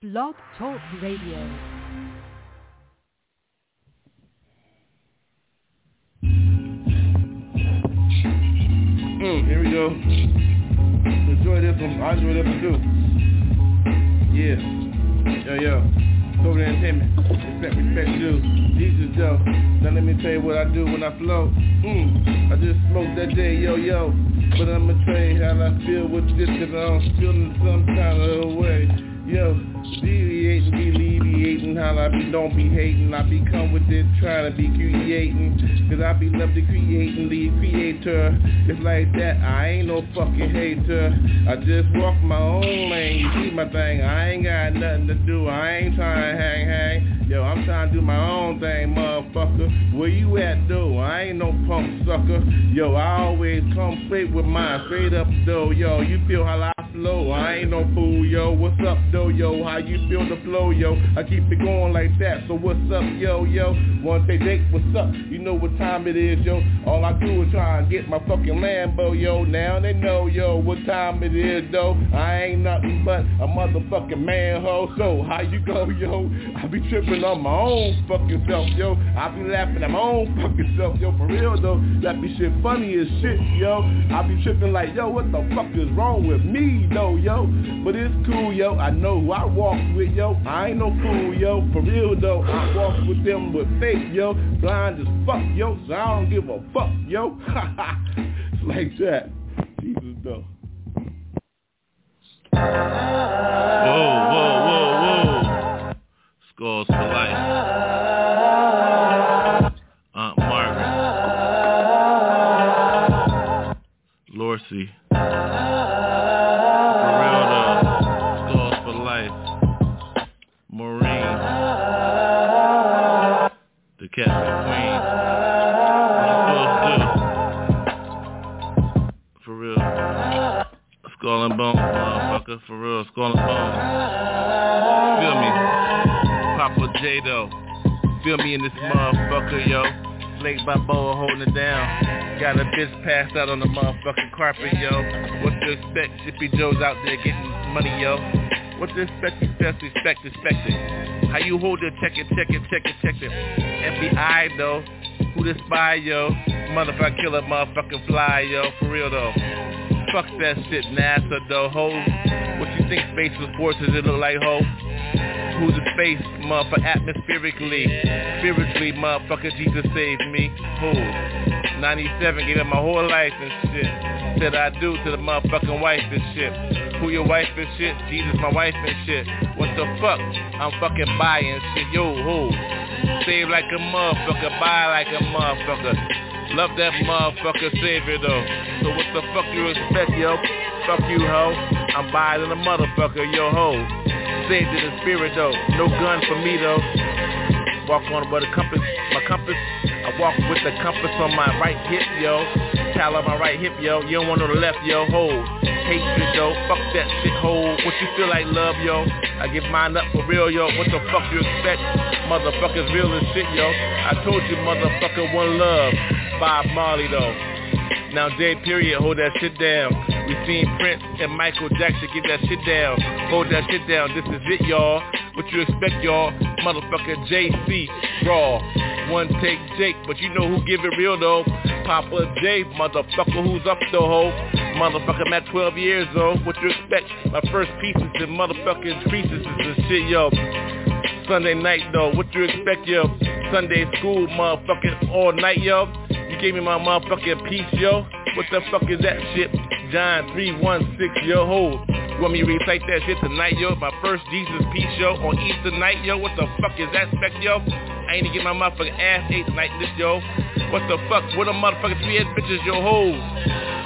Blog Talk Radio. Mm, here we go. Enjoy this one. I enjoy this one too. Yeah. Yo, yo. There entertainment. Respect, respect you. Jesus, yo. Now let me tell you what I do when I flow. Mm. I just smoked that day, yo, yo. But I'ma tell you how I feel with this, cause I'm feeling some kind of way. Yo, deviating, alleviating, how I be don't be hating. I be come with it, trying to be creating. Cause I be love to creating, the creator. It's like that, I ain't no fucking hater. I just walk my own lane, you see my thing. I ain't got nothing to do, I ain't trying to hang, hang. Yo, I'm trying to do my own thing, motherfucker. Where you at, though? I ain't no punk sucker. Yo, I always come straight with mine, straight up, though. Yo, you feel how I flow. I ain't no fool, yo. What's up, though, yo? How you feel the flow, yo? I keep it going like that. So what's up, yo, yo? One say, Jake, what's up? You know what time it is, yo. All I do is try and get my fucking Lambo, yo. Now they know, yo, what time it is, though. I ain't nothing but a motherfucking manhole. So how you go, yo? I be tripping on my own fucking self, yo. I be laughing at my own fucking self, yo. For real, though. That be shit funny as shit, yo. I be tripping like, yo, what the fuck is wrong with me, though, yo? But it's cool, yo. I know who I walk with, yo. I ain't no fool, yo. For real, though. I walk with them with faith, yo. Blind as fuck, yo. So I don't give a fuck, yo. it's like that. Jesus, though. Whoa, whoa, whoa, whoa. Scores for life. Aunt Margaret. Lorcy. The Captain Queen. What I'm supposed to. For real. Skull and Bones, motherfucker. For real. Skull and Bones. Feel me? Poppa J though. Feel me in this motherfucker, yo. Slate by Boa holding it down. Got a bitch passed out on the motherfucking carpet, yo. What to expect? Shippy Joe's out there getting money, yo. What to expect? Expect, expect, expect it. How you hold it? Check it, check it, check it, check it. FBI though. Who the spy, yo? Motherfucker killer, motherfucking fly, yo. For real though. Fuck that shit, NASA though, ho. What you think space was forces it look like, ho? Who's the space, motherfucker, atmospherically, spiritually, motherfucker, Jesus saved me. Who? 97, gave up my whole life and shit. Said I do to the motherfucking wife and shit. Who your wife and shit? Jesus, my wife and shit. What the fuck? I'm fucking buying shit. Yo, who? Save like a motherfucker, buy like a motherfucker. Love that motherfucker Save savior though. So what the fuck you expect, yo? Fuck you, ho. I'm buying a motherfucker, yo, ho. Saved in the spirit though. No gun for me though. Walk on but a compass, my compass. I walk with the compass on my right hip, yo. Towel on my right hip, yo. You don't want the left, yo. Hold. Hatred, though. Fuck that shit, hold. What you feel like, love, yo? I give mine up for real, yo. What the fuck you expect? Motherfuckers real as shit, yo. I told you, motherfucker, one love. Bob Marley, though. Now J period, hold that shit down. We seen Prince and Michael Jackson get that shit down. Hold that shit down. This is it, y'all. What you expect, y'all? Motherfucker JC, raw. One take Jake, but you know who give it real though. Poppa J, motherfucker, who's up the hoe? Motherfucker, I'm at 12 years old. What you expect? My first pieces and motherfucking creases the shit, yo. Sunday night though, what you expect, yo? Sunday school, motherfucking all night, yo. You gave me my motherfucking piece, yo. What the fuck is that shit? John 316, yo, hold. You want me to recite that shit tonight, yo? My first Jesus piece, yo, on Easter night, yo. What the fuck is that spec, yo? I ain't to get my motherfucking ass ate tonight, this, yo. What the fuck? What a motherfucking three-head bitches, yo, hoes.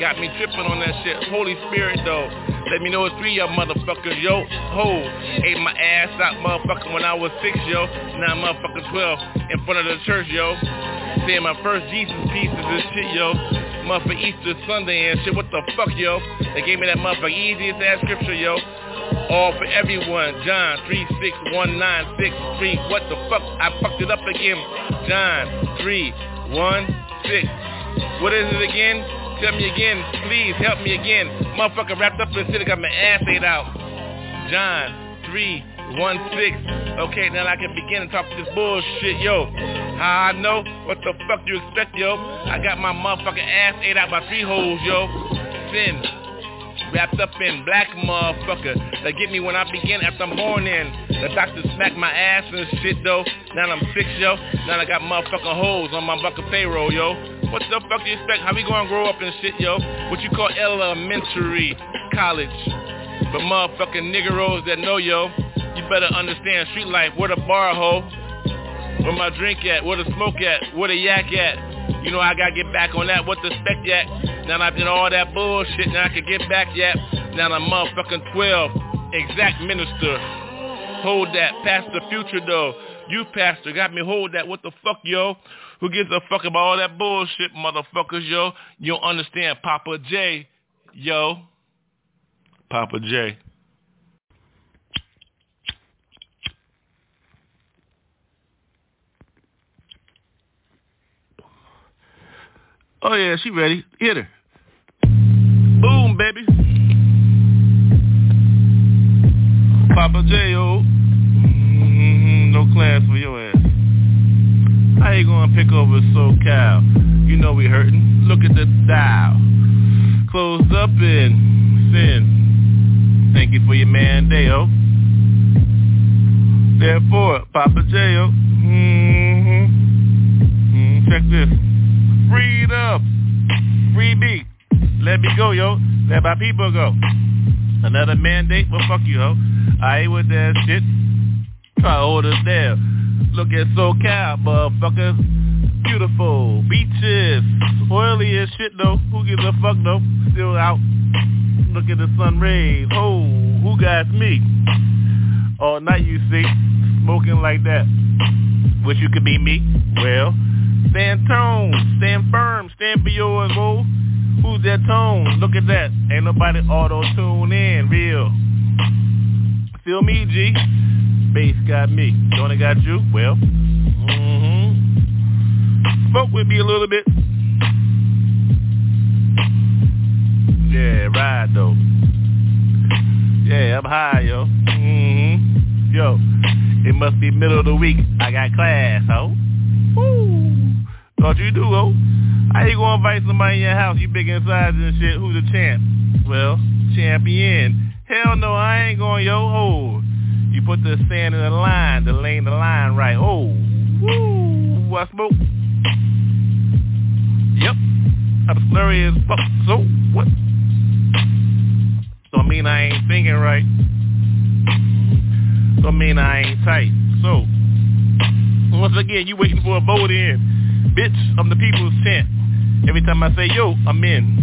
Got me tripping on that shit. Holy Spirit, though. Let me know it's three y'all motherfuckers, yo. Ho, ate my ass out, motherfucker, when I was six, yo. Now I'm motherfucking 12 in front of the church, yo. Saying my first Jesus pieces and shit, yo. Motherfucker Easter Sunday and shit. What the fuck, yo? They gave me that motherfucker easiest ass scripture, yo. All for everyone. John 36196. What the fuck? I fucked it up again. John 316. What is it again? Tell me again. Please help me again. Motherfucker wrapped up in shit. Got my ass ate out. John 316. Okay, now I can begin to talk this bullshit, yo. How I know? What the fuck do you expect, yo? I got my motherfucking ass ate out by three holes, yo. Sin. Wrapped up in black motherfucker. They get me when I begin after morning. The doctor smacked my ass and shit though. Now I'm six, yo. Now I got motherfucking holes on my fucking payroll, yo. What the fuck do you expect? How we gonna grow up and shit, yo? What you call elementary college? But motherfucking niggeros that know, yo, you better understand street life. Where the bar, ho? Where my drink at? Where the smoke at? Where the yak at? You know I gotta get back on that. What the spec yak? Now I've done all that bullshit. Now I can get back yet. Now I'm motherfucking 12. Exact minister. Hold that. Past the future though. You pastor got me hold that. What the fuck, yo? Who gives a fuck about all that bullshit, motherfuckers, yo? You don't understand Poppa J, yo. Poppa J. Oh yeah, she ready. Hit her. Boom, baby. Poppa J, oh. Mm-hmm, no class for your ass. How you gonna pick over SoCal? You know we hurting. Look at the dial. Closed up in sin. Thank you for your man, Deo. Therefore, Poppa J, oh. Mm-hmm. Mm, check this. Freedom. Free beat. Let me go, yo. Let my people go. Another mandate? Well, fuck you, ho. I ain't with that shit. Try us down. Look at SoCal, motherfuckers. Beautiful. Beaches. Oily as shit, though. Who gives a fuck, though? Still out. Look at the sun rays. Oh, who got me? All night, you see. Smoking like that. Wish you could be me. Well, stand tone. Stand firm. Stand for yours, boo. Who's that tone? Look at that. Ain't nobody auto-tune in. Real. Feel me, G? Bass got me. Don't it got you? Well. Mm-hmm. Spoke with me a little bit. Yeah, ride though. Yeah, I'm high, yo. Mm-hmm. Yo, it must be middle of the week. I got class, ho. Woo. Thought you do, oh. How you gonna invite somebody in your house? You big inside and shit. Who's the champ? Well, champion. Hell no, I ain't going, yo. Oh, you put the sand in the line to lane the line right. Oh, woo, I smoke. Yep, I'm slurry as fuck. So what? So I mean I ain't thinking right. So I mean I ain't tight. So once again, you waiting for a vote in. Bitch, I'm the people's champ. Every time I say yo, I'm in.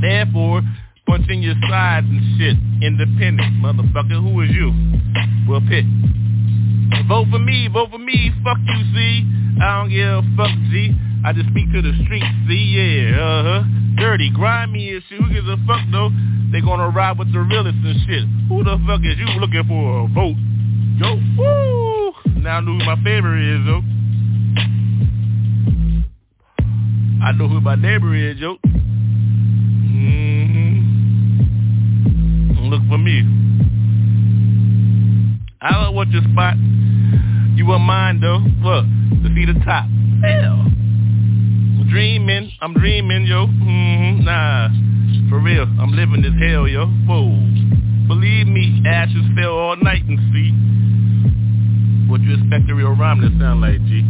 Therefore, punching your sides and shit. Independent, motherfucker. Who is you? Well, pick. Vote for me, vote for me. Fuck you, see. I don't give a fuck, G. I just speak to the streets, see, yeah, uh-huh. Dirty, grimy as shit. Who gives a fuck, though? They gonna ride with the realists and shit. Who the fuck is you looking for a vote? Yo, woo! Now I know who my favorite is, though. I know who my neighbor is, yo. Mm-hmm. Look for me. I don't want your spot. You want mine, though. Look, to see the top. Hell. I'm dreaming. I'm dreaming, yo. Mm-hmm. Nah. For real. I'm living this hell, yo. Whoa. Believe me, ashes fell all night and see. What you expect a real rhyme to sound like, G?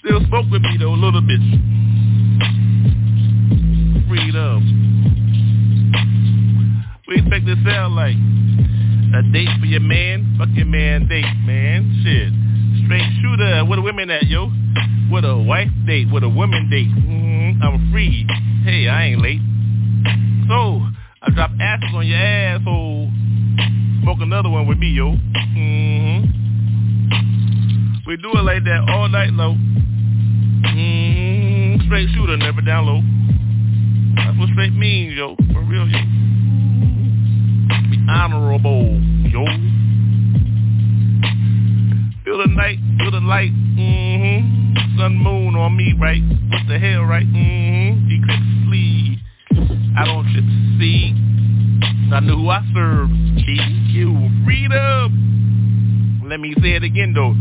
Still spoke with me though a little bit. Freedom. We expect this sound like a date for your man, fuck your man date, man. Shit. Straight shooter, where the women at, yo? With a wife date, with a woman date. Mm-hmm. I'm free. Hey, I ain't late. So, I drop asses on your asshole. Smoke another one with me, yo. Mm-hmm. We do it like that all night low. Mm-hmm. Straight shooter, never down low. That's what straight means, yo. For real, yo. Be honorable, yo. Feel the night, feel the light. Mm-hmm. Sun, moon on me, right? What the hell, right? Mm-hmm. Eclipse. I don't trip see. I know who I serve. KQ, freedom. Let me say it again though.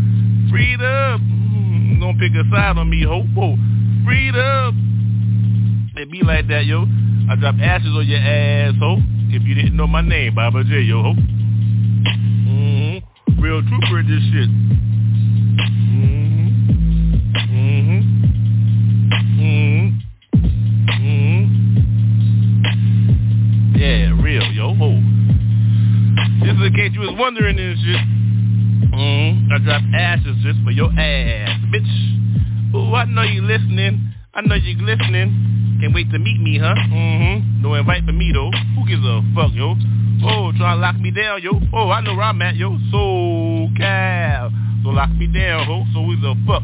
Freedom. Mm, don't pick a side on me, ho. Whoa. Freedom. It be like that, yo. I drop ashes on your ass, ho. If you didn't know my name, Baba J, yo, ho. Mm-hmm. Real trooper in this shit. Mm-hmm. Mm-hmm. Mm-hmm. Yeah, real, yo, ho. Just in case you was wondering this shit. Mm-hmm. I drop ashes just for your ass, bitch. Ooh, I know you listening. I know you listening. Can't wait to meet me, huh? Mm-hmm. No invite for me, though. Who gives a fuck, yo? Oh, try to lock me down, yo. Oh, I know where I'm at, yo. So Cal. So lock me down, ho. So who's a fuck?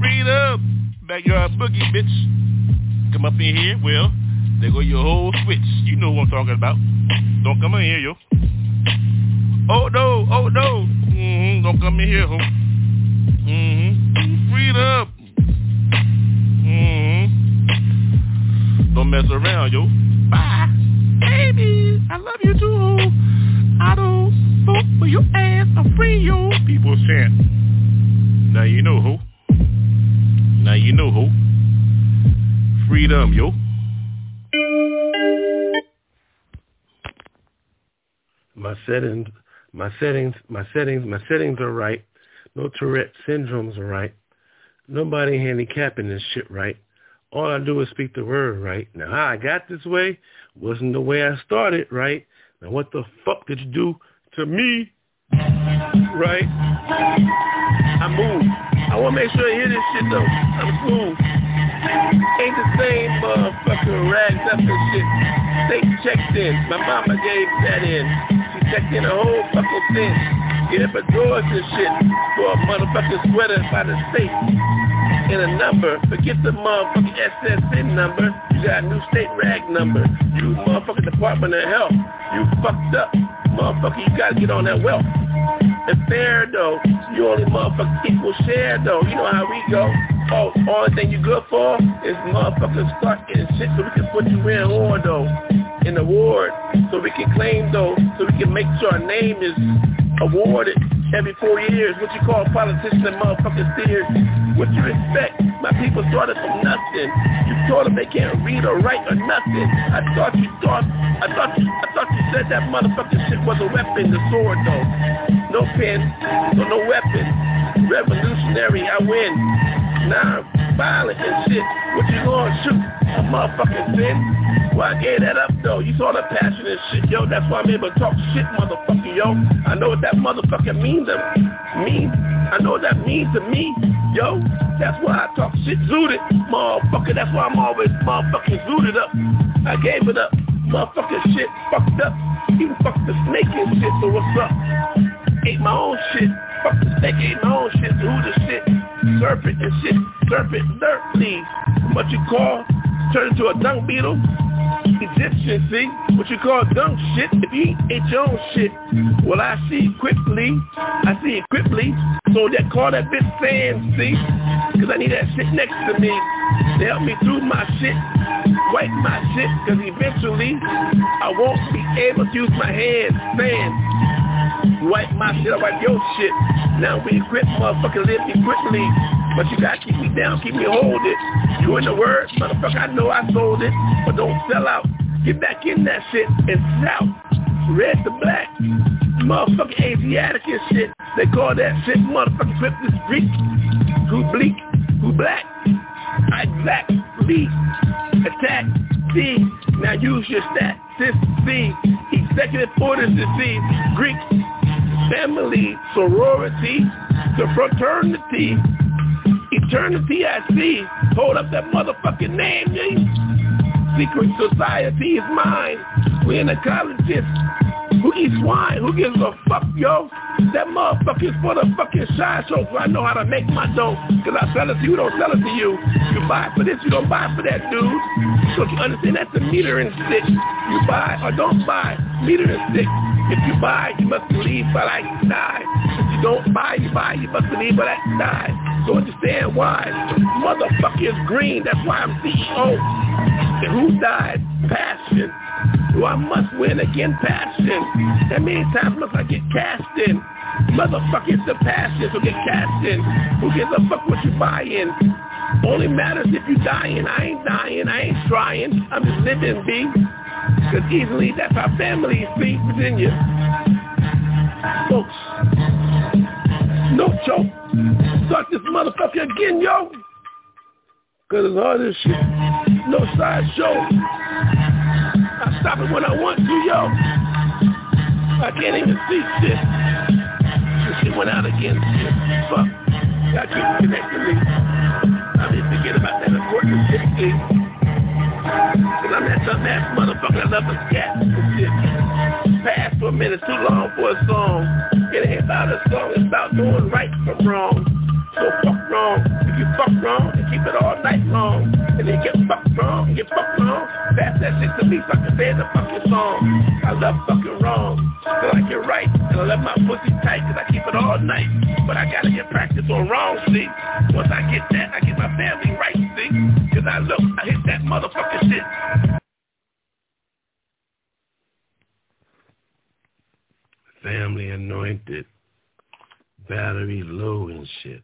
Read up. Backyard boogie, bitch. Come up in here, well, there go your whole switch. You know what I'm talking about. Don't come in here, yo. Oh, no. Oh, no. Mm-hmm. Don't come in here, ho. Mm-hmm. Read up. Mm-hmm. Don't mess around, yo. Bye. Baby, I love you too. I don't vote for your ass. I'm free, yo. People chant. Now you know who. Now you know who. Freedom, yo. My settings, my settings, my settings, my settings are right. No Tourette syndromes are right. Nobody handicapping this shit right. All I do is speak the word right. Now how I got this way wasn't the way I started, right? Now what the fuck did you do to me? Right? I move. I want to make sure you hear this shit though. I'm smooth. Ain't the same motherfucking rags up and shit. They checked in. My mama gave that in. In a whole fucking thing. Get up drawers and shit for a motherfucking sweater by the state. And a number. Forget the motherfucking SSN number. You got a new state rag number. You motherfucking Department of Health. You fucked up. Motherfucker, you gotta get on that wealth. It's fair though. You only motherfucking equal share though. You know how we go. Oh, only thing you good for is motherfuckers getting shit so we can put you in ward though. In the ward. So we can claim though. So we can make sure our name is awarded every four years. What you call politicians and motherfucking steers. What you expect? My people started from nothing. You told them they can't read or write or nothing. I thought you thought, I thought you, I thought you said that motherfucking shit was a weapon, the sword though. No pen, so no weapon. Revolutionary, I win. Now I'm violent and shit. What you gonna shoot? Motherfucking sin? Well, I gave that up though. You saw the passion and shit, yo. That's why I'm able to talk shit, motherfucker, yo. I know what that motherfucker means to me. I know what that means to me, yo. That's why I talk shit zooted, motherfucker. That's why I'm always motherfucking zooted up. I gave it up. Motherfucking shit fucked up. Even fucked the snake and shit, so what's up? Ate my own shit. Fuck the snake, ate my own shit. Who the shit? Serpent and shit. Serpent, dirt. What you call? Turn into a dung beetle? Egyptian, see? What you call dung shit? If you ate your own shit, well, I see it quickly. I see it quickly. So they call that bitch sand, see? Because I need that shit next to me to help me through my shit, wipe my shit, because eventually I won't be able to use my hands, sand. Wipe my shit, I wipe your shit. Now we quit, motherfucker, live me quickly. But you gotta keep me down, keep me hold it. You in the word, motherfucker, I know I sold it, but don't sell out. Get back in that shit and shout. Red to black. Motherfucking Asiatic and shit. They call that shit motherfucking Cryptus Greek. Who bleak, who black. I black, exactly. Attack C. Now use your stat. This C. Executive orders to C. Greek. Family. Sorority. The fraternity. Eternity I see. Hold up that motherfucking name, yeah. Secret society is mine. We're in the colleges. Who eats wine? Who gives a fuck, yo? That motherfucker is for the fucking side show so I know how to make my dough. Cause I sell it to you, don't sell it to you. You buy for this, you don't buy for that, dude. Don't you understand that's the meter and stick. You buy or don't buy, meter and stick. If you buy, you must believe but I die. If you don't buy, you buy, you must believe but I die. So understand why. Motherfucker is green, that's why I'm CEO. And who died? Passion. So I must win again passion. That many times look like get cast in. Motherfucker, it's the passion, so get cast in. Who gives a fuck what you buying? Only matters if you dying. I ain't dying, I ain't trying. I'm just living, B. Cause easily that's how families see Virginia. Folks, no joke. Start this motherfucker again, yo. Cause it's all this shit. No side show. I stop it when I want to, yo. I can't even see shit. Shit went out again. Fuck. Y'all keep connecting me. I to forget about that important shit, see. Cause I'm that dumb ass motherfucker that love the cat and shit. Pass for a minute, too long for a song. It ain't about a song, it's about doing right from wrong. So fuck wrong. If you fuck wrong, then keep it all night long. And then get fucked wrong, get fucked wrong. Pass that shit to me so I can say the fucking song. I love fucking wrong. Feel like you're right. And I love my pussy tight cause I keep it all night. But I gotta get practice on wrong, see. Once I get that, I get my family right, see. Cause I look, I hit that motherfucking shit. Family anointed, battery low and shit.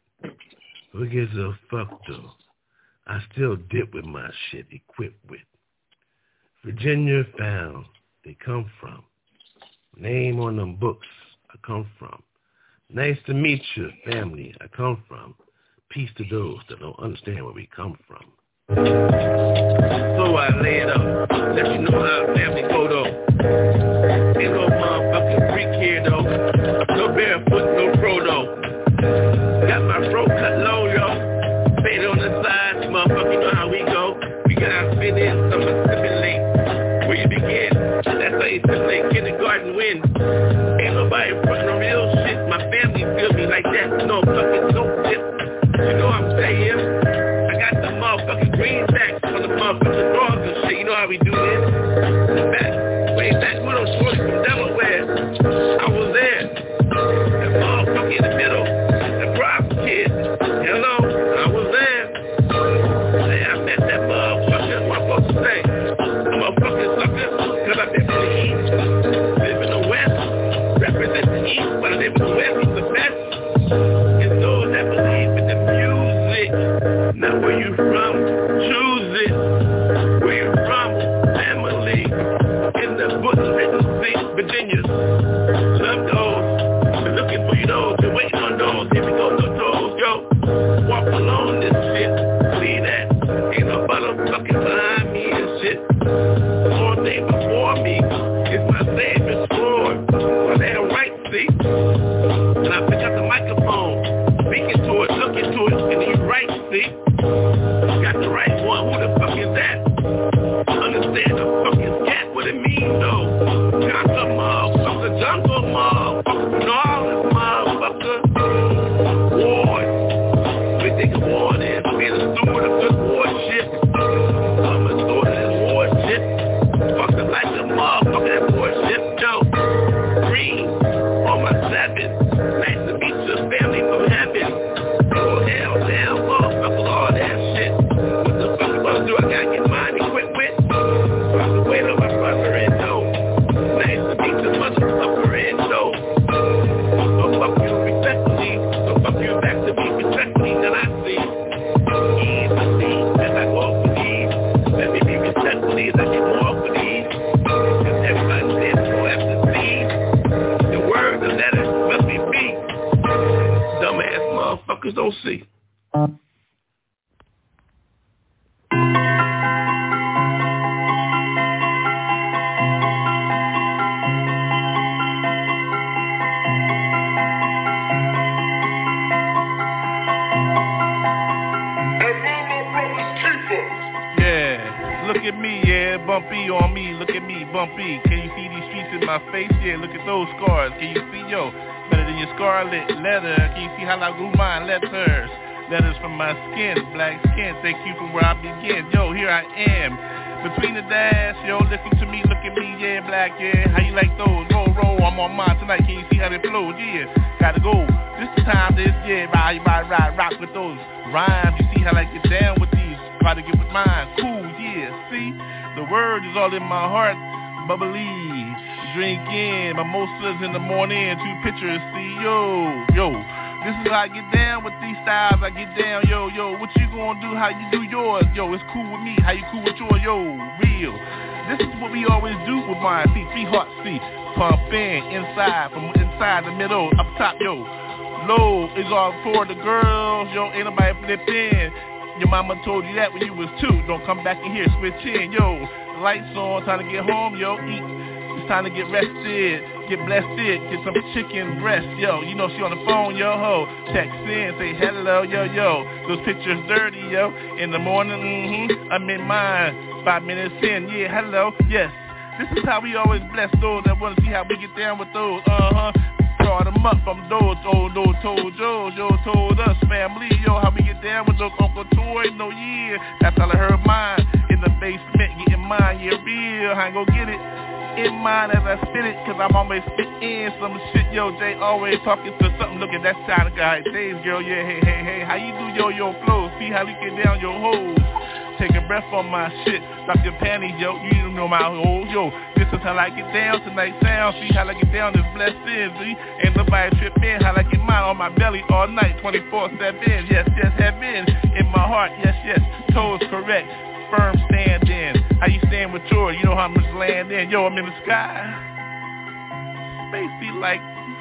Who gives a fuck though? I still dip with my shit equipped with. Virginia found they come from. Name on them books I come from. Nice to meet you, family I come from. Peace to those that don't understand where we come from. So I lay it up, let you know how family though. Ain't no motherfucking freak here though. Can you see these streets in my face? Yeah, look at those scars. Can you see, yo, better than your scarlet leather? Can you see how I grew mine? Letters, letters from my skin, black skin. Thank you for where I begin. Yo, here I am. Between the dash, yo, listen to me, look at me, yeah, black, yeah. How you like those? Roll, roll, I'm on mine tonight. Can you see how they flow? Yeah, gotta go. This time, this, yeah, ride, ride, ride, rock with those rhymes. You see how I get down with these? Try to get with mine. Cool, yeah, see? The word is all in my heart. Bubbly, drinking mimosas in the morning, two pictures, see, yo, yo. This is how I get down with these styles, I get down, yo, yo. What you gonna do, how you do yours, yo, it's cool with me, how you cool with yours, yo, real. This is what we always do with mine, see, three hearts, see, pumping inside, from inside the middle, up top, yo. Low is all for the girls, yo, ain't nobody flipping. Your mama told you that when you was two. Don't come back in here, switch in, yo. Lights on, time to get home, yo. Eat. It's time to get rested, get blessed, get some chicken breast, yo. You know she on the phone, yo ho. Text in, say hello, yo yo. Those pictures dirty, yo. In the morning, mm-hmm. I'm in mine. Five minutes in, yeah, hello, yes. This is how we always bless those that want to see how we get down with those, uh-huh brought them up from those old old told Joe, Joe told us family, yo, how we get down with those Uncle Toy, no yeah, that's how I heard mine, in the basement, getting mine, yeah, real, I ain't gon' get it, in mine as I spit it, cause I'm always spit in some shit, yo, Jay always talking to something, look at that of guy, days, girl, yeah, hey, hey, hey, how you do yo, yo, flow, see how we get down your hoes, take a breath on my shit, drop your panties, yo, you know my hoes, yo, this is how I get down tonight sound, see how I get down this blessed in, see, ain't nobody tripping, how I get mine on my belly all night, 24-7, yes, yes, have been, in my heart, yes, yes, toes correct, firm standing, how you stand with yours, you know how much land in, yo, I'm in the sky, space be like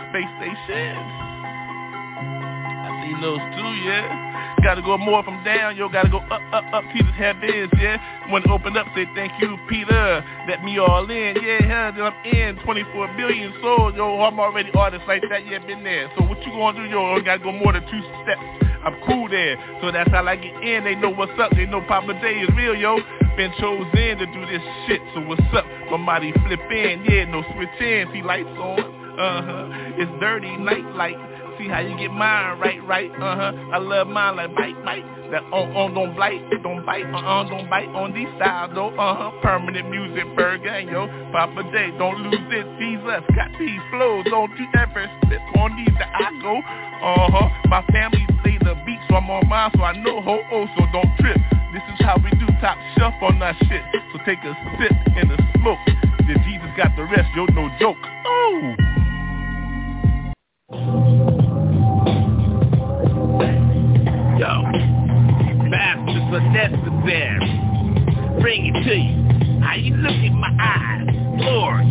space station, See those too, yeah. Gotta go more from down, yo, gotta go up, up, up, Peter's heavens, yeah. When it opened up, say thank you, Peter. Let me all in, yeah, then I'm in. 24 billion souls, yo, I'm already artist like that, yeah, been there. So what you gonna do, yo, gotta go more than two steps. I'm cool there, so that's how I get in. They know what's up, they know Papa Day is real, yo. Been chosen to do this shit, so what's up? My body flip in, yeah, no switch in, see lights on. Uh-huh, it's dirty night light see how you get mine right, right, uh-huh. I love mine like bite, bite. That on, on, don't bite, don't bite, uh-uh, don't bite on these styles, though, uh-huh. Permanent Muzik, burger, yo. Poppa J, don't lose it, Jesus. Got these flows, don't you ever slip on these that I go, uh-huh. My family play the beat, so I'm on mine, so I know ho-oh, so don't trip. This is how we do top shelf on that shit. So take a sip in the smoke. Then Jesus got the rest, yo, no joke. Oh! Yo, masters are necessary. Bring it to you. How you look in my eyes? Glory.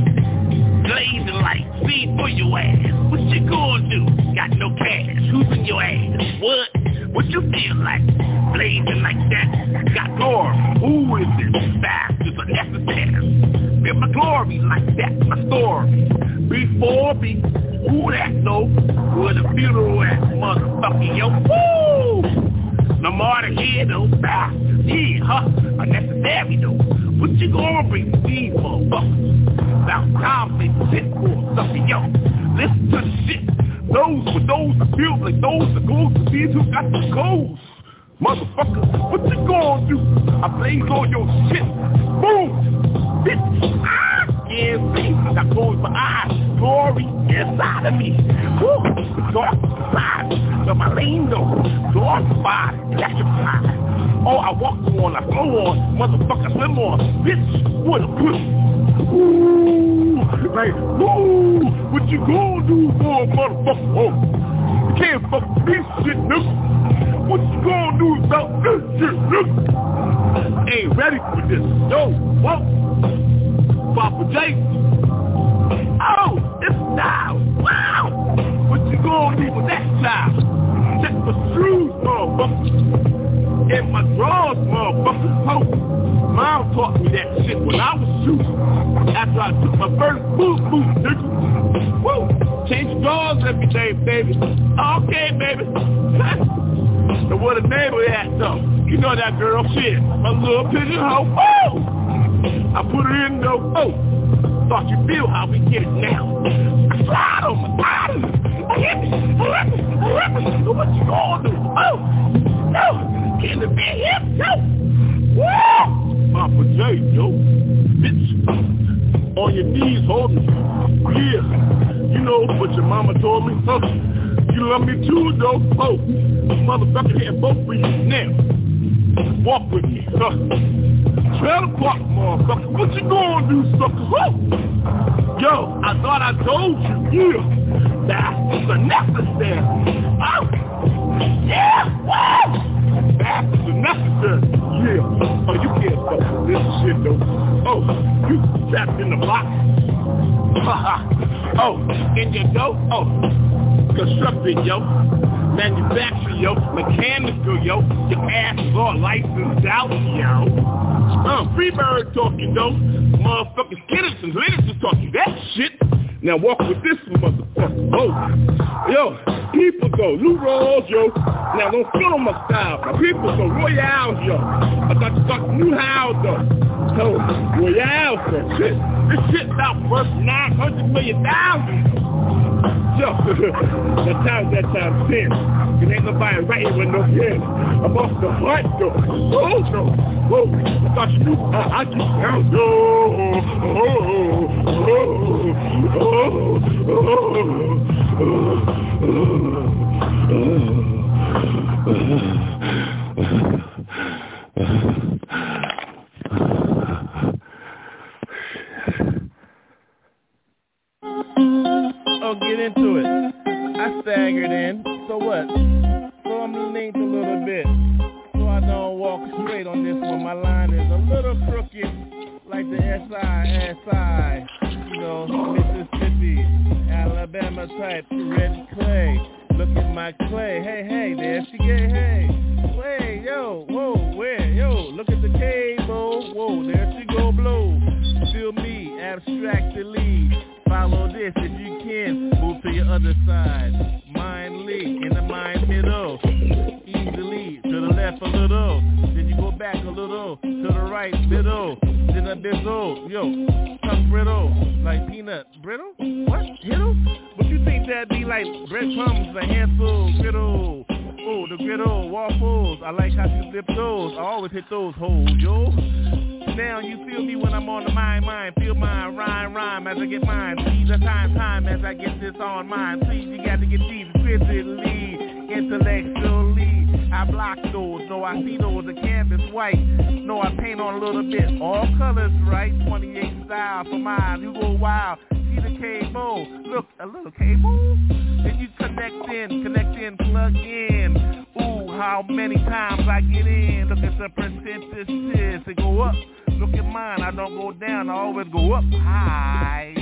Blazing light, speed for your ass. What you gonna do? Got no cash. Who's in your ass? What? What you feel like? Blazing like that. Got glory. Who is this? Bastards are necessary. Feel my glory like that. My story. Before me. Who that know? Where the funeral at, motherfucker, yo. Woo! No more to hear those bastards. Yeah, huh? Unnecessary though. What you gonna bring these motherfuckers? About time they sit for something, yo. Listen to the shit. Those with those that feel like those that goes to these who got the goals. Motherfucker, what you gonna do? I blaze on your shit. Boom! Bitch! Ah! See, I close my eyes. Glory inside of me. Woo! Dark side of my lane though. Glorified, electrified. Oh, I walk on, I flow on, motherfucker, swim on. Bitch, what a pussy. Ooh, like, ooh, what you gonna do for a motherfucker? Oh, you can't fuck this shit, nigga. What you gonna do about this shit, nigga? Ain't ready for this. Yo, whoa. Poppa J. Oh, it's now. Wow. What you gonna do with that child? Check my shoes, motherfucker. And my drawers, motherfucker. Oh, mom taught me that shit when I was shooting. After I took my first boot boot, nigga. Woo. Change drawers every day, baby. Okay, baby. and what a neighbor at, though. You know that girl shit. My little pigeonhole. Woo! I put it in though. Oh, thought you feel how we get it now. I slide on my body. Hit me. Hit me. Hit me. What you gonna do? Oh, no. Can the be hit? No. Woo! Poppa J, yo. Bitch. On your knees holding me. Yeah. You know what your mama told me? Huh? You love me too, though. Oh, motherfucker hitting both of you now. Walk with me, huh? 12 o'clock, motherfucker. What you gonna do, sucker? Huh? Yo, I thought I told you, yeah. That's the necessary. Oh, yeah, woo! That's the necessary. Yeah. Oh, you can't fuck with this shit, though. Oh, you trapped in the box. oh, in your dough? Oh, constructed, yo manufacturer, yo, mechanical, yo, your ass all licensed out, yo. Uh, Freebird talking, though. Motherfucking citizens, citizens talking that shit. Now walk with this motherfucker. Oh, yo, people go, Lou Rawls, yo. Now don't feel my style. My people go, Royales, yo. I got to talk new house, though. So, Royales, though. Shit, this shit about worth 900 million dollars. Yo, that time, that time, ten. And ain't nobody writing with no pen. I'm off the heart, though. Oh, no. Oh, I thought you knew. I, I keep down. Oh, Oh, get into it. I staggered in. So what? So I'm linked a little bit. So I don't walk straight on this one. My line is a little crooked, like the S-I-S-I. You know, Mississippi, Alabama type, red clay. Look at my clay. Hey, hey, there she get. Hey, hey, yo, whoa, where? Yo, look at the cable. Whoa, there she go blow. Feel me, abstractly. Follow this if you can. Move to your other side. Mind Mindly, in the mind middle. Easily, to the left a little. Then you go back a little. To the right, middle. Then a bizzle. Yo, tongue brittle. Like peanut brittle? What? Hiddle? But you think that'd be like breadcrumbs, a handful, griddle. Oh, the griddle, waffles. I like how you flip those. I always hit those holes, yo. Now you feel me when I'm on the mind, mind, feel mine, rhyme, rhyme as I get mine. See the time, time as I get this on mine. Please, you got to get these exquisitely, intellectually. I block those, no I see those, the canvas white. No, I paint on a little bit, all colors right. 28 style for mine, you go wild. See the cable, look, a little cable. Then you connect in, connect in, plug in. Ooh, how many times I get in. Look at the percentages, they go up. Look at mine, I don't go down, I always go up high.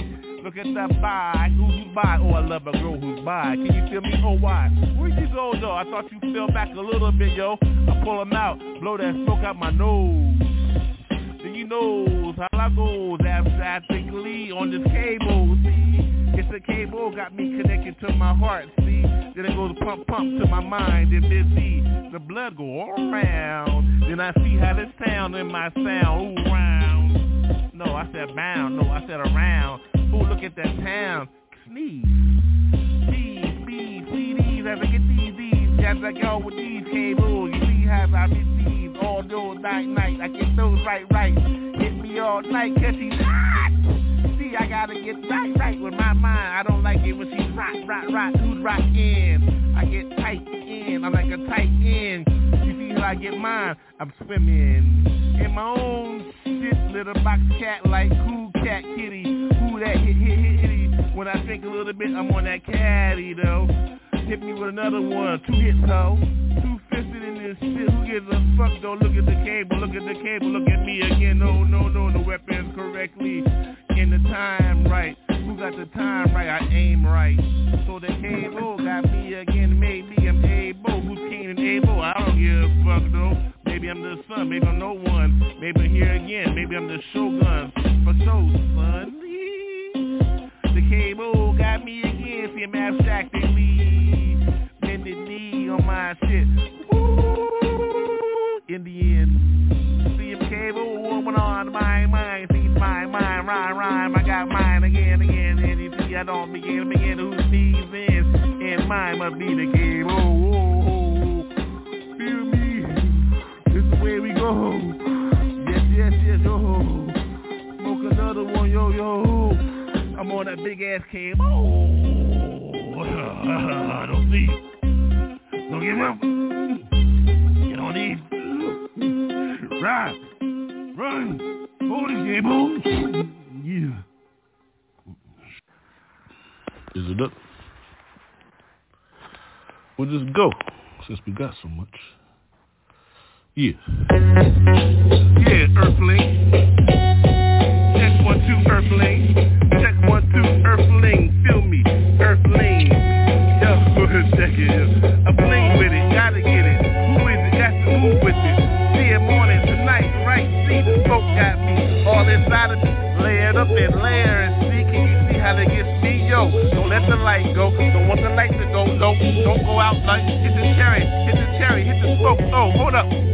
Look at that the buy, who's by? Oh, I love a girl who's by. Can you feel me? Oh, why? Where'd you go, though? I thought you fell back a little bit, yo. I pull them out, blow that smoke out my nose. Then you knows how I go, goes abstractly on this cable, see? It's a cable, got me connected to my heart, see? Then it goes pump, pump to my mind, and see the blood go all around. Then I see how this sound in my sound, ooh, round. No, I said bound, no, I said around. Ooh, look at that town. Sneeze. Sneeze, sneeze, CDs, as I get these, these, as I go with these cables. You see how I receive all those night, night. I get those right, right. Hit me all night, cause hot. See, I gotta get right, right with my mind. I don't like it when she's rock, rock, rock. Who's rockin'? I get tight in. I'm like a tight end. You see how I get mine? I'm swimming in my own shit, little box cat like cool cat kitty. Who that hit, hit, hit, hitty. When I drink a little bit, I'm on that caddy though. Hit me with another one, two hits though. Who gives a fuck though? Look at the cable, look at the cable, look at me again. No, no, no, the weapon's correctly in the time right. Who got the time right? I aim right. So the cable got me again. Maybe I'm able. Who's Cain and Abel? I don't give a fuck though. Maybe I'm the son. Maybe I'm no one. Maybe I'm here again. Maybe I'm the shogun. For so, son. The cable got me again. See, I'm abstractly bended knee on my shit. In the end. See, I'm cable woman on my mind. See, my mind, rhyme, rhyme. I got mine again, again. And you see, I don't begin, begin who sneezes in. And mine must be the cable. Oh, oh, oh, feel me? This is where we go. Yes, yes, yes, yo. Smoke another one, yo, yo. I'm on that big ass cable. Oh, don't see. Don't give up. Get on these. Run, Run. Holy Gable. Yeah. Is it up? We'll just go since we got so much. Yeah. Yeah, Earthling. Check one, two, Earthling. Check one, two, Earthling. Feel me. light go. Don't want the light to go low. Don't go out like hit the cherry, hit the cherry, hit the smoke. Oh, hold up.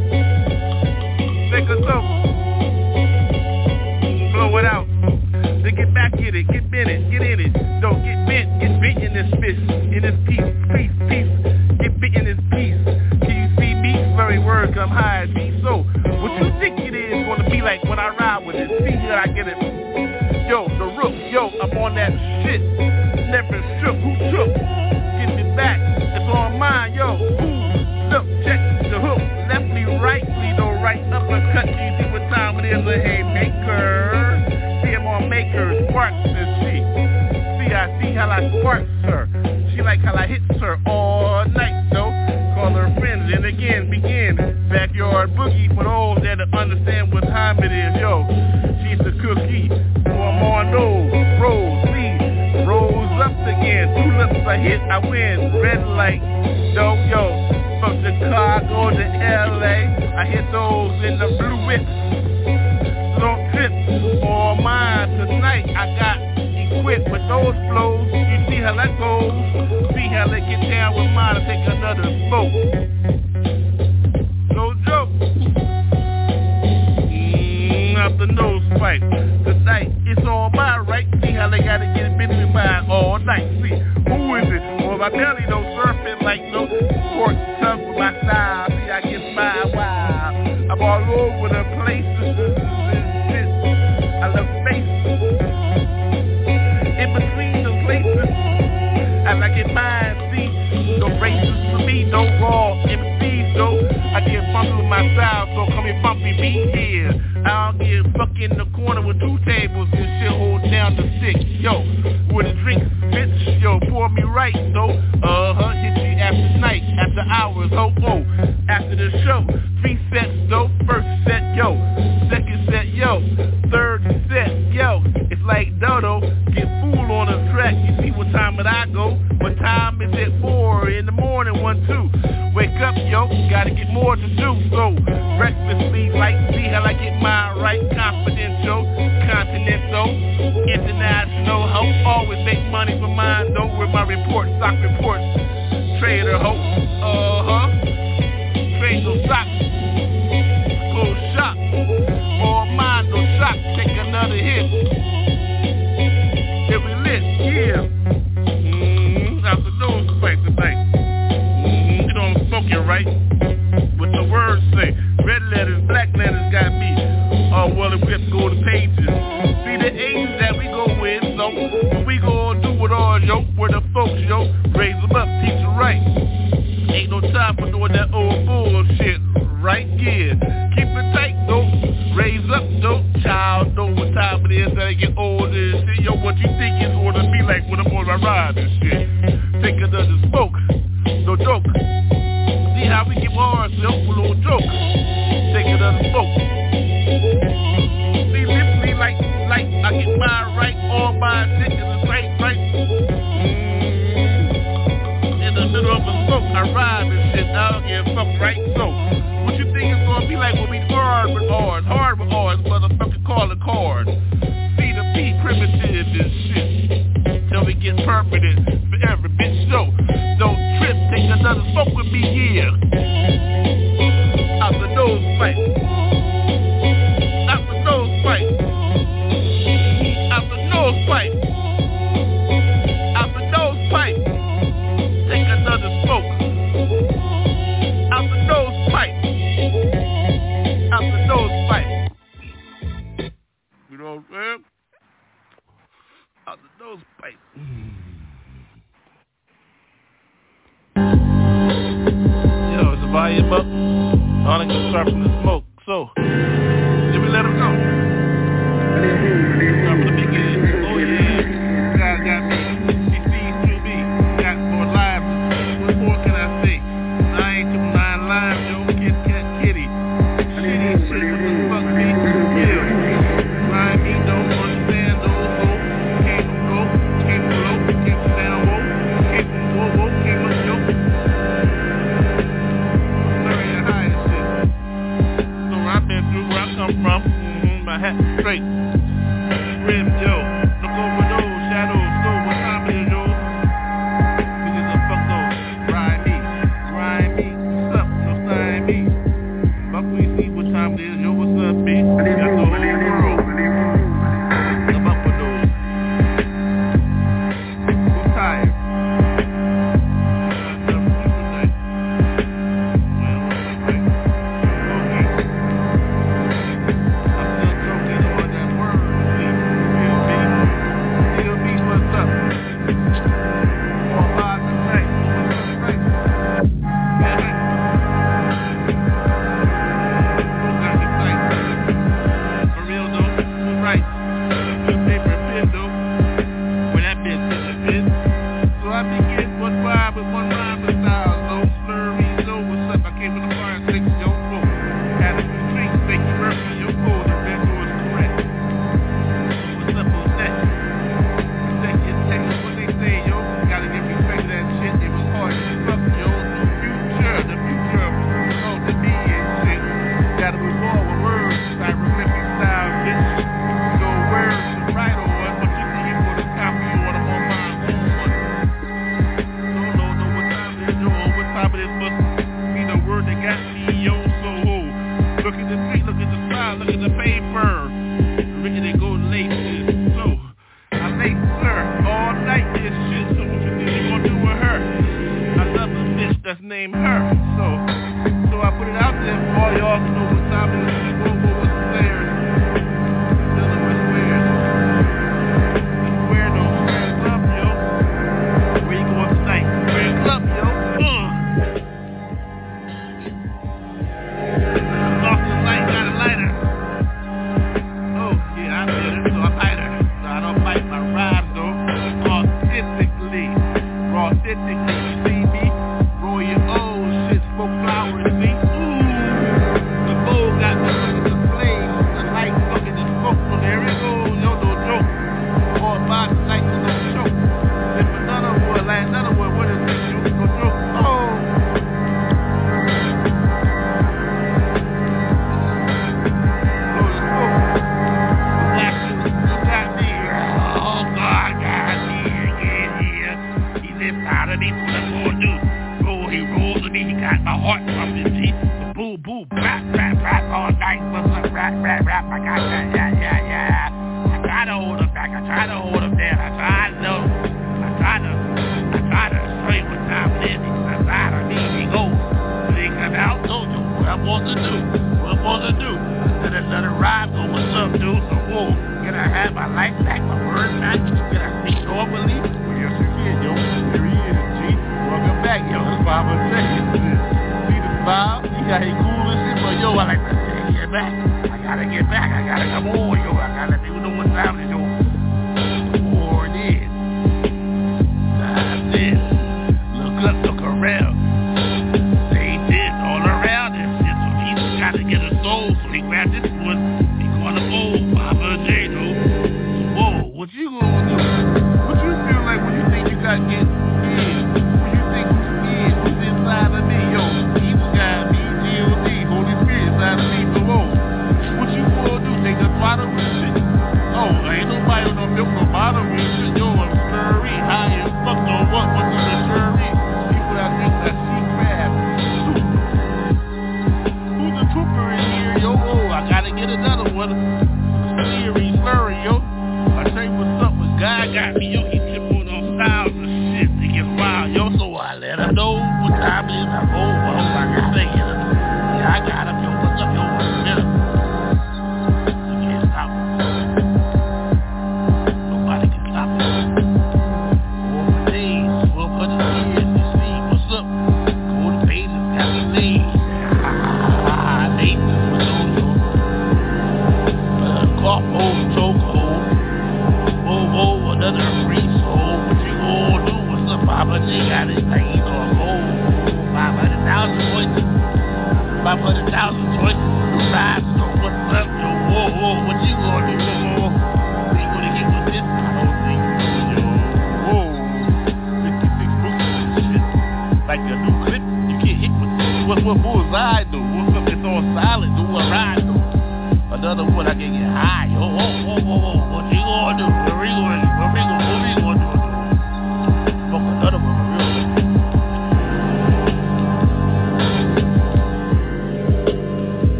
want me right, so, uh-huh, hit you after night, after hours, oh, oh.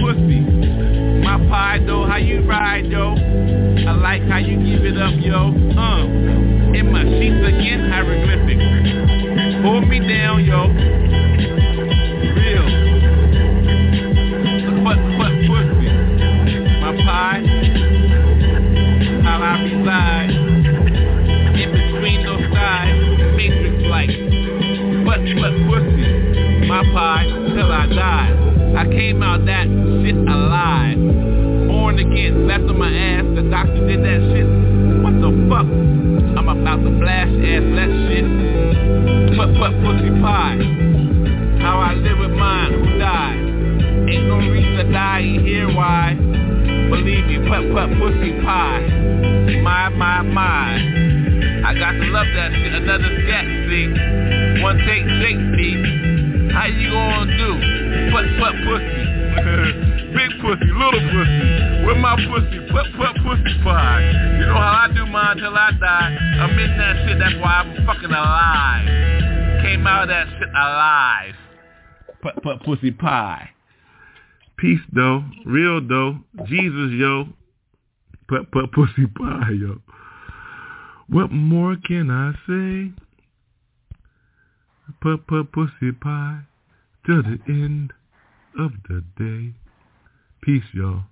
Pussy? My pie though. How you ride, yo? I like how you give it up, yo. Uh. In my sheets again, hieroglyphics. Hold me down, yo. Real. What, what, pussy? My pie. How I reside. In between those thighs. Matrix like. What, what, pussy? My pie till I die. I came out that shit alive. Born again, left on my ass. The doctor did that shit. What the fuck? I'm about to blast ass that shit. What, what, pussy pie? How I live with mine, who died? Ain't no reason to die in here, why? Believe me, put, put, pussy pie. My, my, my. I got to love that shit, another scat, see? One take, take me. How you gonna do? Put, put, pussy. Big pussy, little pussy. Where my pussy? Put, put, pussy pie. You know how I do mine till I die. I'm in that shit, that's why I'm fucking alive. Came out of that shit alive. Put, put, pussy pie. Peace though, real though, Jesus yo. Put, put, pussy pie yo. What more can I say? Put, put, pussy pie till the end of the day. Peace, y'all.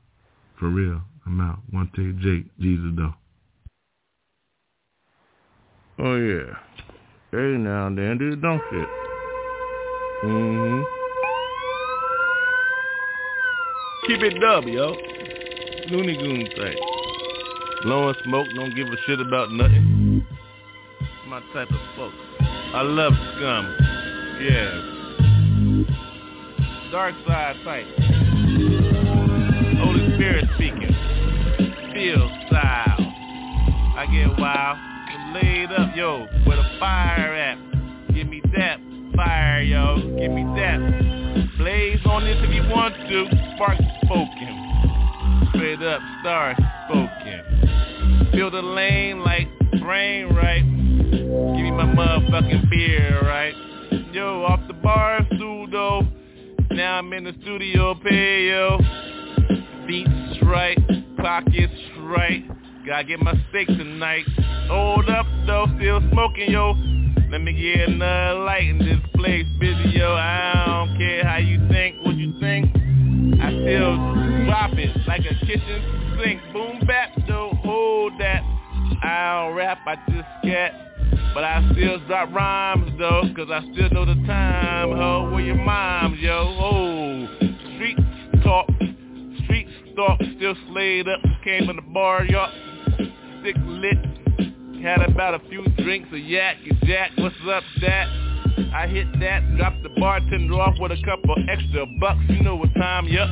For real. I'm out. One take Jake. Jesus, though. Oh yeah. Hey now and then do the dumb shit. Mm-hmm. Keep it dub, yo. Looney Goon thing. Blowing smoke, don't give a shit about nothing. My type of folks. I love scum. Yeah. Dark side type. Holy Spirit speaking. Feel style. I get wild. I'm laid up, yo. Where the fire at? Give me that fire, yo. Give me that. Blaze on this if you want to. Spark spoken. Straight up, star spoken. Feel the lane like brain right. Give me my motherfucking beer, right? Yo, off the bar though. Now I'm in the studio, pay yo. Beats right, pockets right. Gotta get my steak tonight. Hold up though, still smoking yo. Let me get another light in this place, busy yo. I don't care how you think, what you think. I still drop it like a kitchen sink. Boom bap though, hold that. I don't rap, I just scat. But I still drop rhymes though, cause I still know the time, ho. Where your moms, yo? Oh, street talk, street stalk, still slayed up. Came in the bar, y'all. Stick lit. Had about a few drinks of yak jack. What's up, that? I hit that, dropped the bartender off with a couple extra bucks. You know what time, yup.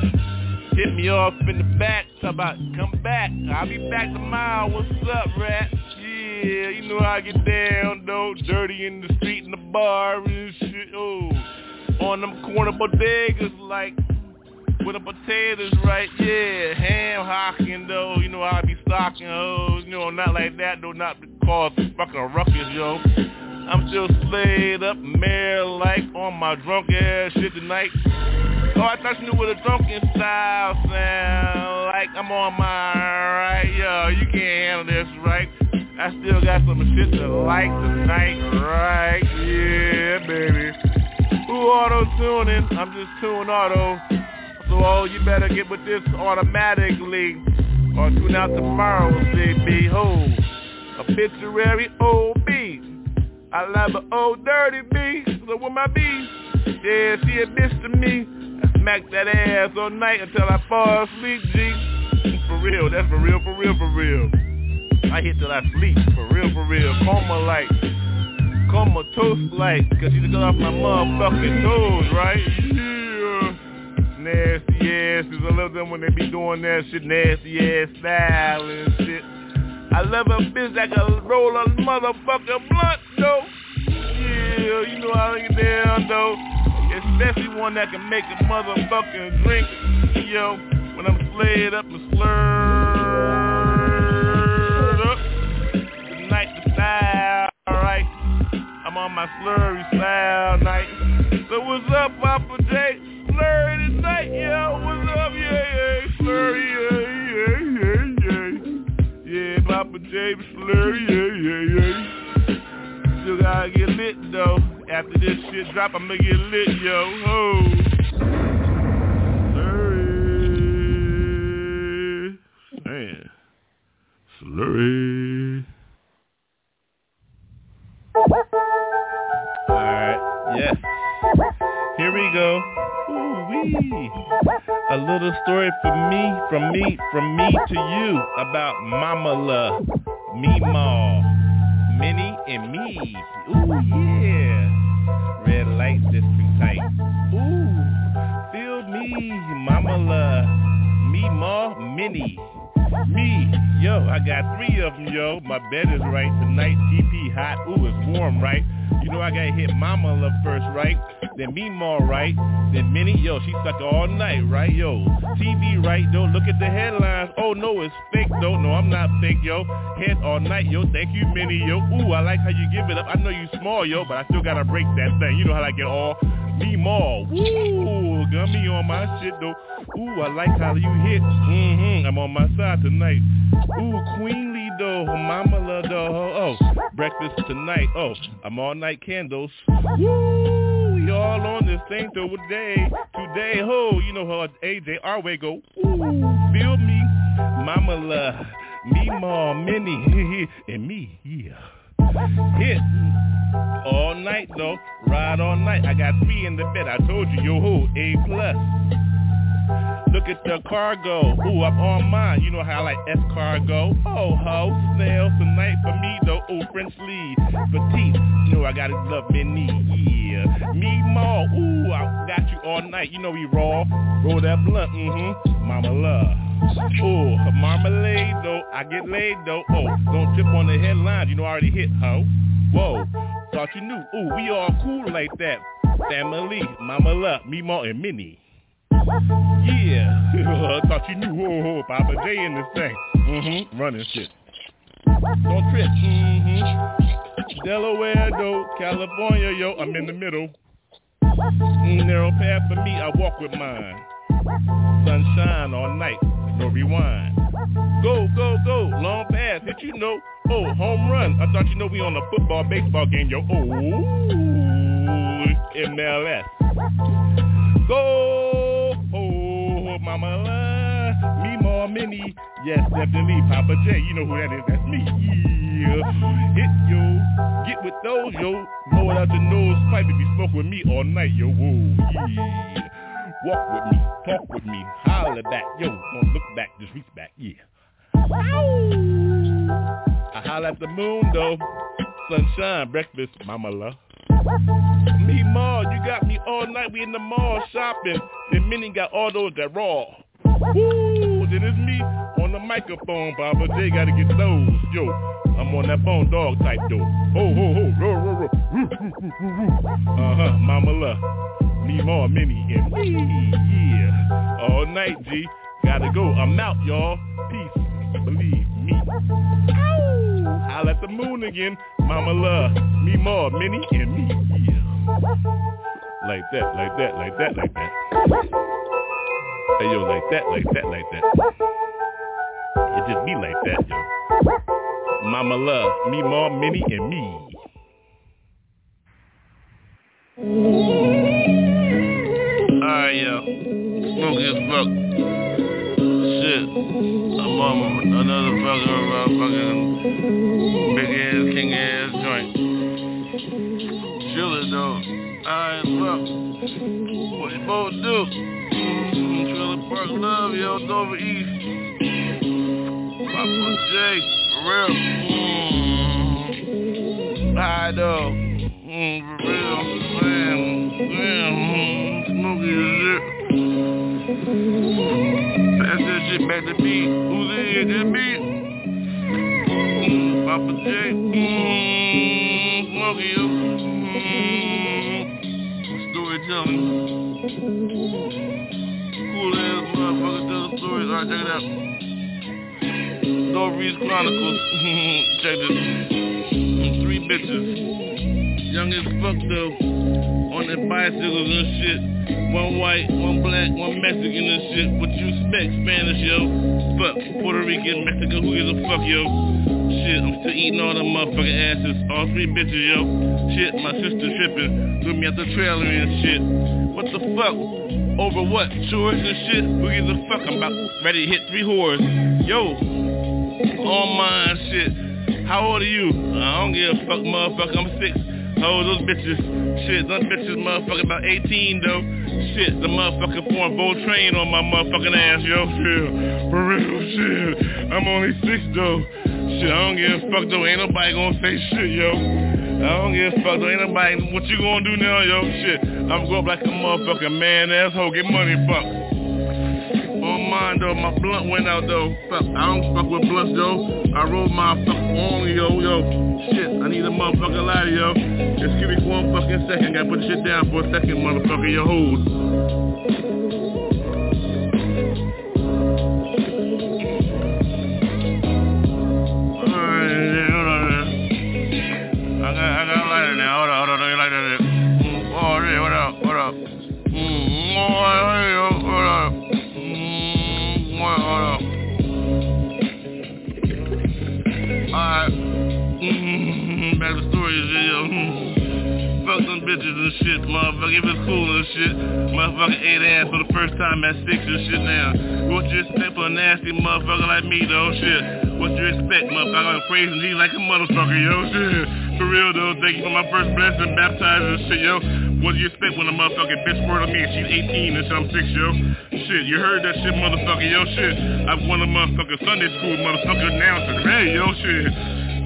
Hit me off in the back, talk about come back. I'll be back tomorrow. What's up, rat? Yeah, you know I get down though. Dirty in the street in the bar and shit. Oh, on them corner bodegas like with the potatoes right. Yeah, ham hocking though. You know I be stocking hoes. You know, not like that though. Not cause fucking ruckus, yo. I'm still slayed up, mare like on my drunk ass shit tonight. Oh, I thought you knew what a drunken style sound like. I'm on my right, yo. You can't handle this, right? I still got some shit to like tonight, right? Yeah, baby. Who auto tuning? I'm just tuning auto. So, oh, you better get with this automatically, or tune out tomorrow, baby. Ho, obituary OB. I love an old dirty B. So with my B, yeah, she a bitch to me. Smack that ass all night until I fall asleep, G. For real, that's for real, for real, for real. I hit till I sleep, for real, for real. Coma like, coma toast like, cause you got off my motherfucking toes, right? Yeah. Nasty asses, I love them when they be doing that shit, nasty ass style and shit. I love a bitch that can roll a motherfucking blunt, though. Yeah, you know how get down, though. Especially one that can make a motherfucking drink, yo. When I'm slayed up and slurred up. Tonight the style, alright. I'm on my slurry style night. So what's up, Poppa J? Slurry tonight, yo. What's up, yeah, yeah. Slurry, yeah, yeah, yeah, yeah. Yeah, Poppa J, slurry, yeah, yeah, yeah. Still gotta get lit, though. After this shit drop, I'ma get lit, yo. Ho. Slurry. Man. Slurry. Alright, yes. Here we go. Ooh-wee. A little story from me, from me, from me to you about Mama Love, Meemaw, Minnie, and me. Ooh, yeah. Red light district type. Ooh, feel me, Mama Love, Meemaw, Minnie. Me, yo, I got three of them, yo. My bed is right tonight. TP hot. Ooh, it's warm, right? You know I gotta hit Mama Love first, right? Then Meemaw, right? Then Minnie, yo, she stuck all night, right? Yo, TV, right? Though, look at the headlines. Oh no, it's fake though. No, I'm not fake, yo. Head all night, yo. Thank you, Minnie, yo. Ooh, I like how you give it up. I know you small, yo, but I still gotta break that thing. You know how I get all Meemaw. Ooh, got me on my shit though. Ooh, I like how you hit. Mm-hmm. I'm on my side tonight. Ooh, Queenly though, Mama love though. Oh, breakfast tonight. Oh, I'm all night candles. Woo, we all on this thing today. Today, ho, you know how AJ our way go. Ooh, feel me, Mama love, me, mom, Minnie, and me, yeah. Hit all night though, ride all night. I got three in the bed. I told you, yo ho, A plus. Look at the cargo. Ooh, I'm on mine. You know how I like S cargo. Oh ho, snails tonight for me though. Ooh, French lead, petite. You know I gotta love Minnie. Yeah, me more. Ooh, I got you all night. You know we raw. Roll that blunt. Mm-hmm. Mama love. Ooh, marmalade though. I get laid though. Oh, don't trip on the headlines. You know I already hit ho. Whoa, thought you knew. Ooh, we all cool like that. Family, Mama love, me more and Minnie. Yeah, I thought you knew. Oh, Poppa J in this thing. Mm-hmm, running shit. Don't trip. Mm-hmm. Delaware though, California, yo, I'm in the middle. Mm, narrow path for me, I walk with mine. Sunshine all night, no rewind. Go, go, go, long pass, hit you know. Oh, home run. I thought you know we on a football, baseball game, yo. Oh, MLS. Go, mama, uh, me more mini, Yes, definitely. Poppa J, you know who that is. That's me. Yeah. Hit yo. Get with those, yo. Blow it out your nose pipe if you smoke with me all night, yo. Whoa, yeah. Walk with me, talk with me, holler back, yo. Don't look back, just reach back, yeah. I holler at the moon, though. Sunshine, breakfast, mama love. Me, Ma, you got me all night. We in the mall shopping. Then Minnie got all those that raw. Woo! Then it's me on the microphone. Poppa J gotta get those. Yo, I'm on that bone dog type though. Ho, ho, ho. Roar, roar, roar. Uh-huh, mama love. Me, Ma, Minnie, and me. Yeah. All night, G. Gotta go. I'm out, y'all. Peace. Believe Holla at the moon again. Mama love. Me, Ma, Minnie, and me. Yeah. Like that, like that, like that, like that. Hey yo, like that, like that, like that. It just be like that, yo. Mama love, me, mom, Minnie, and me. Alright, yo. Smoky as fuck. Shit. I'm on another fucking uh, big ass, king ass joint. Chill it though. Alright, fuck. What you to do? Trailer Park Love, yo, Dover East. Poppa J, for real. Mm. Alright though. Mm, for real. Man, man, mm, Shit back to me. Who's in? Just me. Mm, Poppa J. Mm, smoky, yo. Mm, storytelling. Cool ass motherfucker tell the stories. Alright, check it out. Dory's Chronicles. check this. Three bitches. Young as fuck though. On their bicycles and shit. One white, one black, one Mexican and shit. What you expect? Spanish, yo. Fuck. Puerto Rican, Mexican, who gives a fuck, yo? Shit, I'm still eating all them motherfucking asses. All three bitches, yo. Shit, my sister tripping. Threw me at the trailer and shit. What the fuck? Over what? Chores and shit? Who gives a fuck? I'm about ready to hit three whores. Yo. All mine, shit. How old are you? I don't give a fuck, motherfucker. I'm six. Oh, those bitches. Shit, those bitches motherfucking about 18 though. Shit, the motherfucker pouring train on my motherfucking ass, yo. Shit, for real, shit. I'm only six though. Shit, I don't give a fuck though. Ain't nobody gonna say shit, yo. I don't give a fuck though. Ain't nobody. What you gonna do now, yo? Shit, I'm going up like a motherfucking man asshole. Get money, fuck. On mine though, my blunt went out though. Fuck, I don't fuck with blunts though. I roll my fuck on yo, yo. Shit, I need a motherfucking lighter, yo. Just give me one fucking second. Gotta put the shit down for a second, motherfucker. Your hold. Back to story shit, yo. Fuck them bitches and shit, motherfucker. If it's cool and shit. Motherfucker ate ass for the first time at six and shit now. What you expect for a nasty motherfucker like me, though, shit? What you expect, motherfucker? I'm praising like a motherfucker, yo, shit. For real, though, thank you for my first blessing, baptized and shit, yo. What do you expect when a motherfucking bitch word on me and she's 18 and shit, I'm six, yo? Shit, you heard that shit, motherfucker, yo, shit. I've won a motherfucking Sunday school motherfucker announcer. Hey, yo, shit.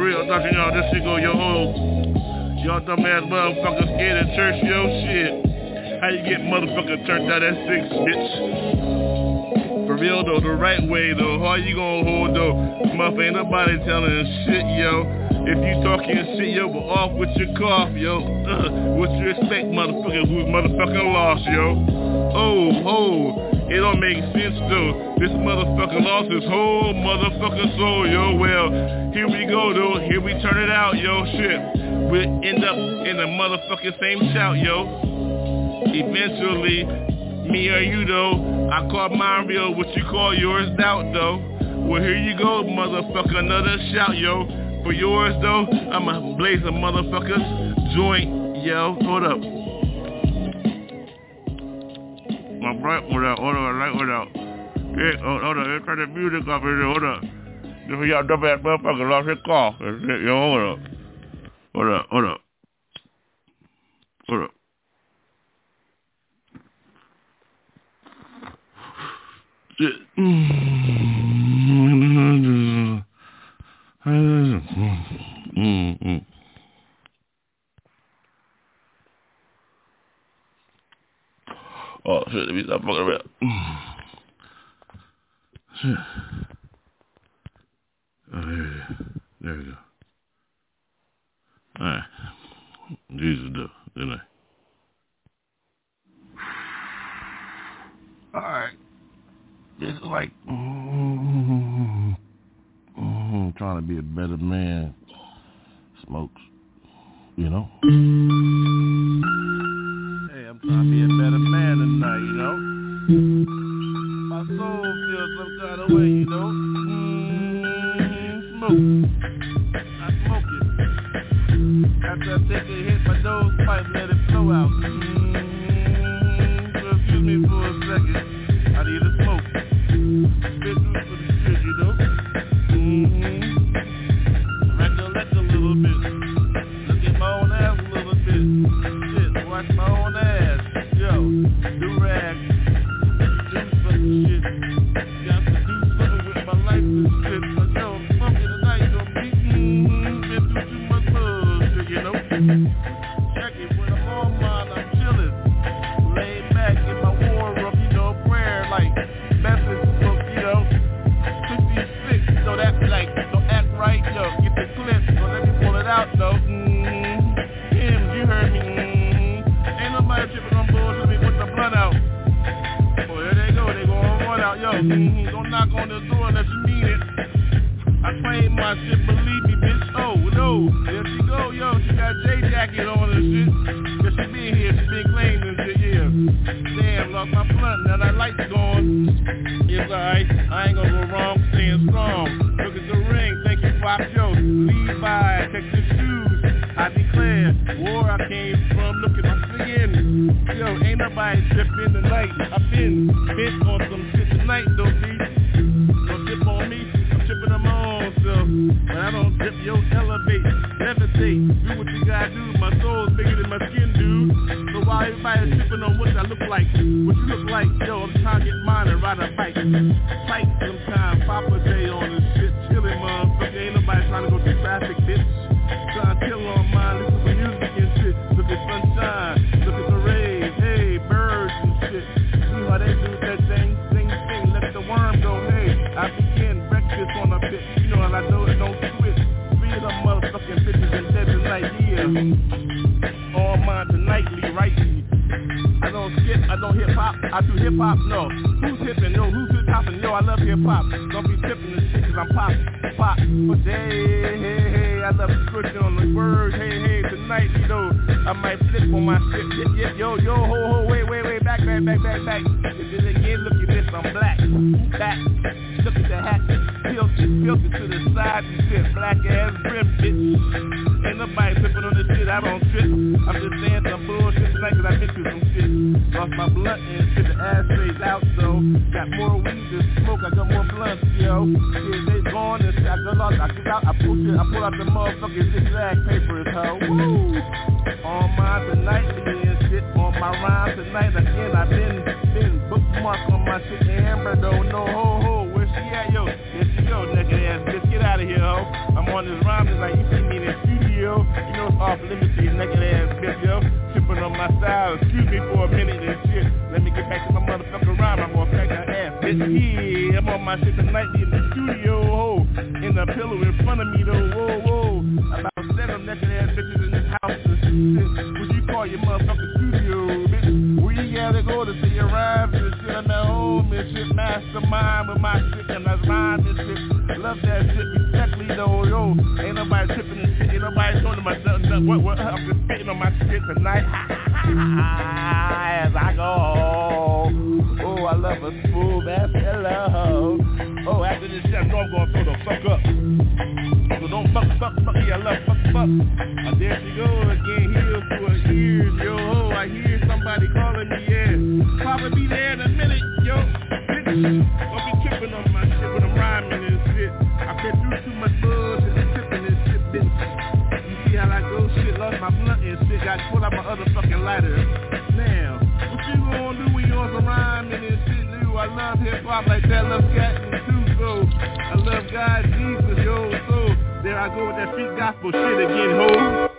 Real, Dr. Y'all, this shit go, yo, hold. Y'all dumbass motherfuckers scared of church, yo, shit. How you get motherfucker turned out at six, bitch? For real though, the right way though, how you gonna hold though? Motherfucker, ain't nobody telling shit, yo. If you talking shit, yo, but off with your cough, yo. Uh, what you expect, motherfucker, who's motherfucking lost, yo? Oh, oh, It don't make sense though. This motherfucker lost his whole motherfucking soul, yo. Well, here we go though. Here we turn it out, yo. Shit. We'll end up in the motherfucking same shout, yo. Eventually, me or you though. I call mine real, what you call yours doubt though. Well, here you go, motherfucker. Another shout, yo. For yours though, I'ma blaze a motherfucker's joint, yo. Hold up. My bright without, hold on, light without. Yeah, hold, hold on, let's turn the music up here, hold up. This y'all dumb ass motherfucker lost his call. Yo, hold up. Hold up, hold up. Hold up. Shit. Mm-hmm. Oh shit, let me stop fucking around. Shit. Oh, there, it is. there we go. Alright. Jesus though, didn't I? Alright. It's like mm, mm, trying to be a better man. Smokes. You know? Hey, I'm trying to be a better man tonight, you know? My soul feels some kind of way, you know? Mm, smoke. I smoke it. After I take a hit, my nose pipe, let it flow out. Mm, so excuse me for a second. I need a smoke. Spit through for do. Don't knock on the door unless you mean it. I claim my shit, believe me, bitch. Oh, no. There she go, yo. She got J jacket on and shit. Yeah, she been here, she been claiming shit, yeah. Damn, lost my blunt, now that light's gone. It's alright, I ain't gonna go wrong, staying strong. Look at the ring, thank you, Pop Joe. Levi, Texas shoes. I declare, war I came from, look at my skin. Yo, ain't nobody tripping tonight. I've been bent on some shit tonight, though, B. Don't trip on me, I'm tripping on my own self. But I don't trip, yo, elevate, levitate. Do what you gotta do, my soul's bigger than my skin, dude. So why everybody tripping on what I look like? What you look like? Yo, I'm trying to get mine and ride a bike. Fight sometime, Poppa J All mine tonightly, rightly. I don't skip, I don't hip hop, I do hip hop, no. Who's hippin', no, who's hip hoppin', no, I love hip hop. Don't be tipping this shit cause I'm pop, pop. But hey, hey, hey, I love scripting on the words, hey, hey, tonight, you know, I might flip on my shit, yeah, yeah, yo, yo, ho, ho, wait, wait, wait, back, back, back, back, back. And then again, look at this, I'm black, back. Look at the hat, tilted, tilted to the side and shit, black ass brim, bitch. Ain't nobody tripping on this shit, I don't trip. I'm just saying some bullshit tonight cause I been through some shit. Lost my blunt and shit, the ashtrays out so. Got more weed to smoke, I got more blunts, yo. Shit, they gone and shit, I got lost, I get out, I pull shit, I pull out the motherfucking zigzag papers, ho. Woo! On my tonightly and shit, on my rhyme tonight again, I've been, bookmark on my shit, Amber though, no ho ho, where she at, yo? There she go, naked ass bitch, get out of here, ho. I'm on this rhyme like you see me in the studio, you know it's off limits to you naked ass bitch, yo. Tripping on my style, excuse me for a minute and shit. Let me get back to my motherfucking rhyme, I'm gonna crack her ass, bitch. Yeah, I'm on my shit tonight in the studio, ho. In the pillow in front of me though, whoa, whoa. About seven naked ass bitches in this house. Would you call your motherfucking and shit? Mastermind with my shit and that's rhyme and shit. Love that shit, respectly though, yo. Ain't nobody tripping and shit, ain't nobody talking my nut, nut, what, what, I'm just spitting on my shit tonight. As I go. Oh, I love a smooth ass hello. Oh, after this shit, I know I'm gonna throw the fuck up. So don't fuck, fuck, fuck, yeah, I love fuck, fuck. And there she go again, heels to her ears, yo. I hear somebody calling me, yeah. Probably be there in don't be tripping on my shit when I'm rhyming and shit. I've been through too much buzz and tripping and shit, bitch. You see how I go? Shit, lost my blunt and shit. Got pulled out my other fucking lighter. Now, what you gonna do when you on some rhyming and shit, dude? I love hip hop like that, love cat too, so I love God, Jesus, yo. So there I go with that street gospel shit again, ho.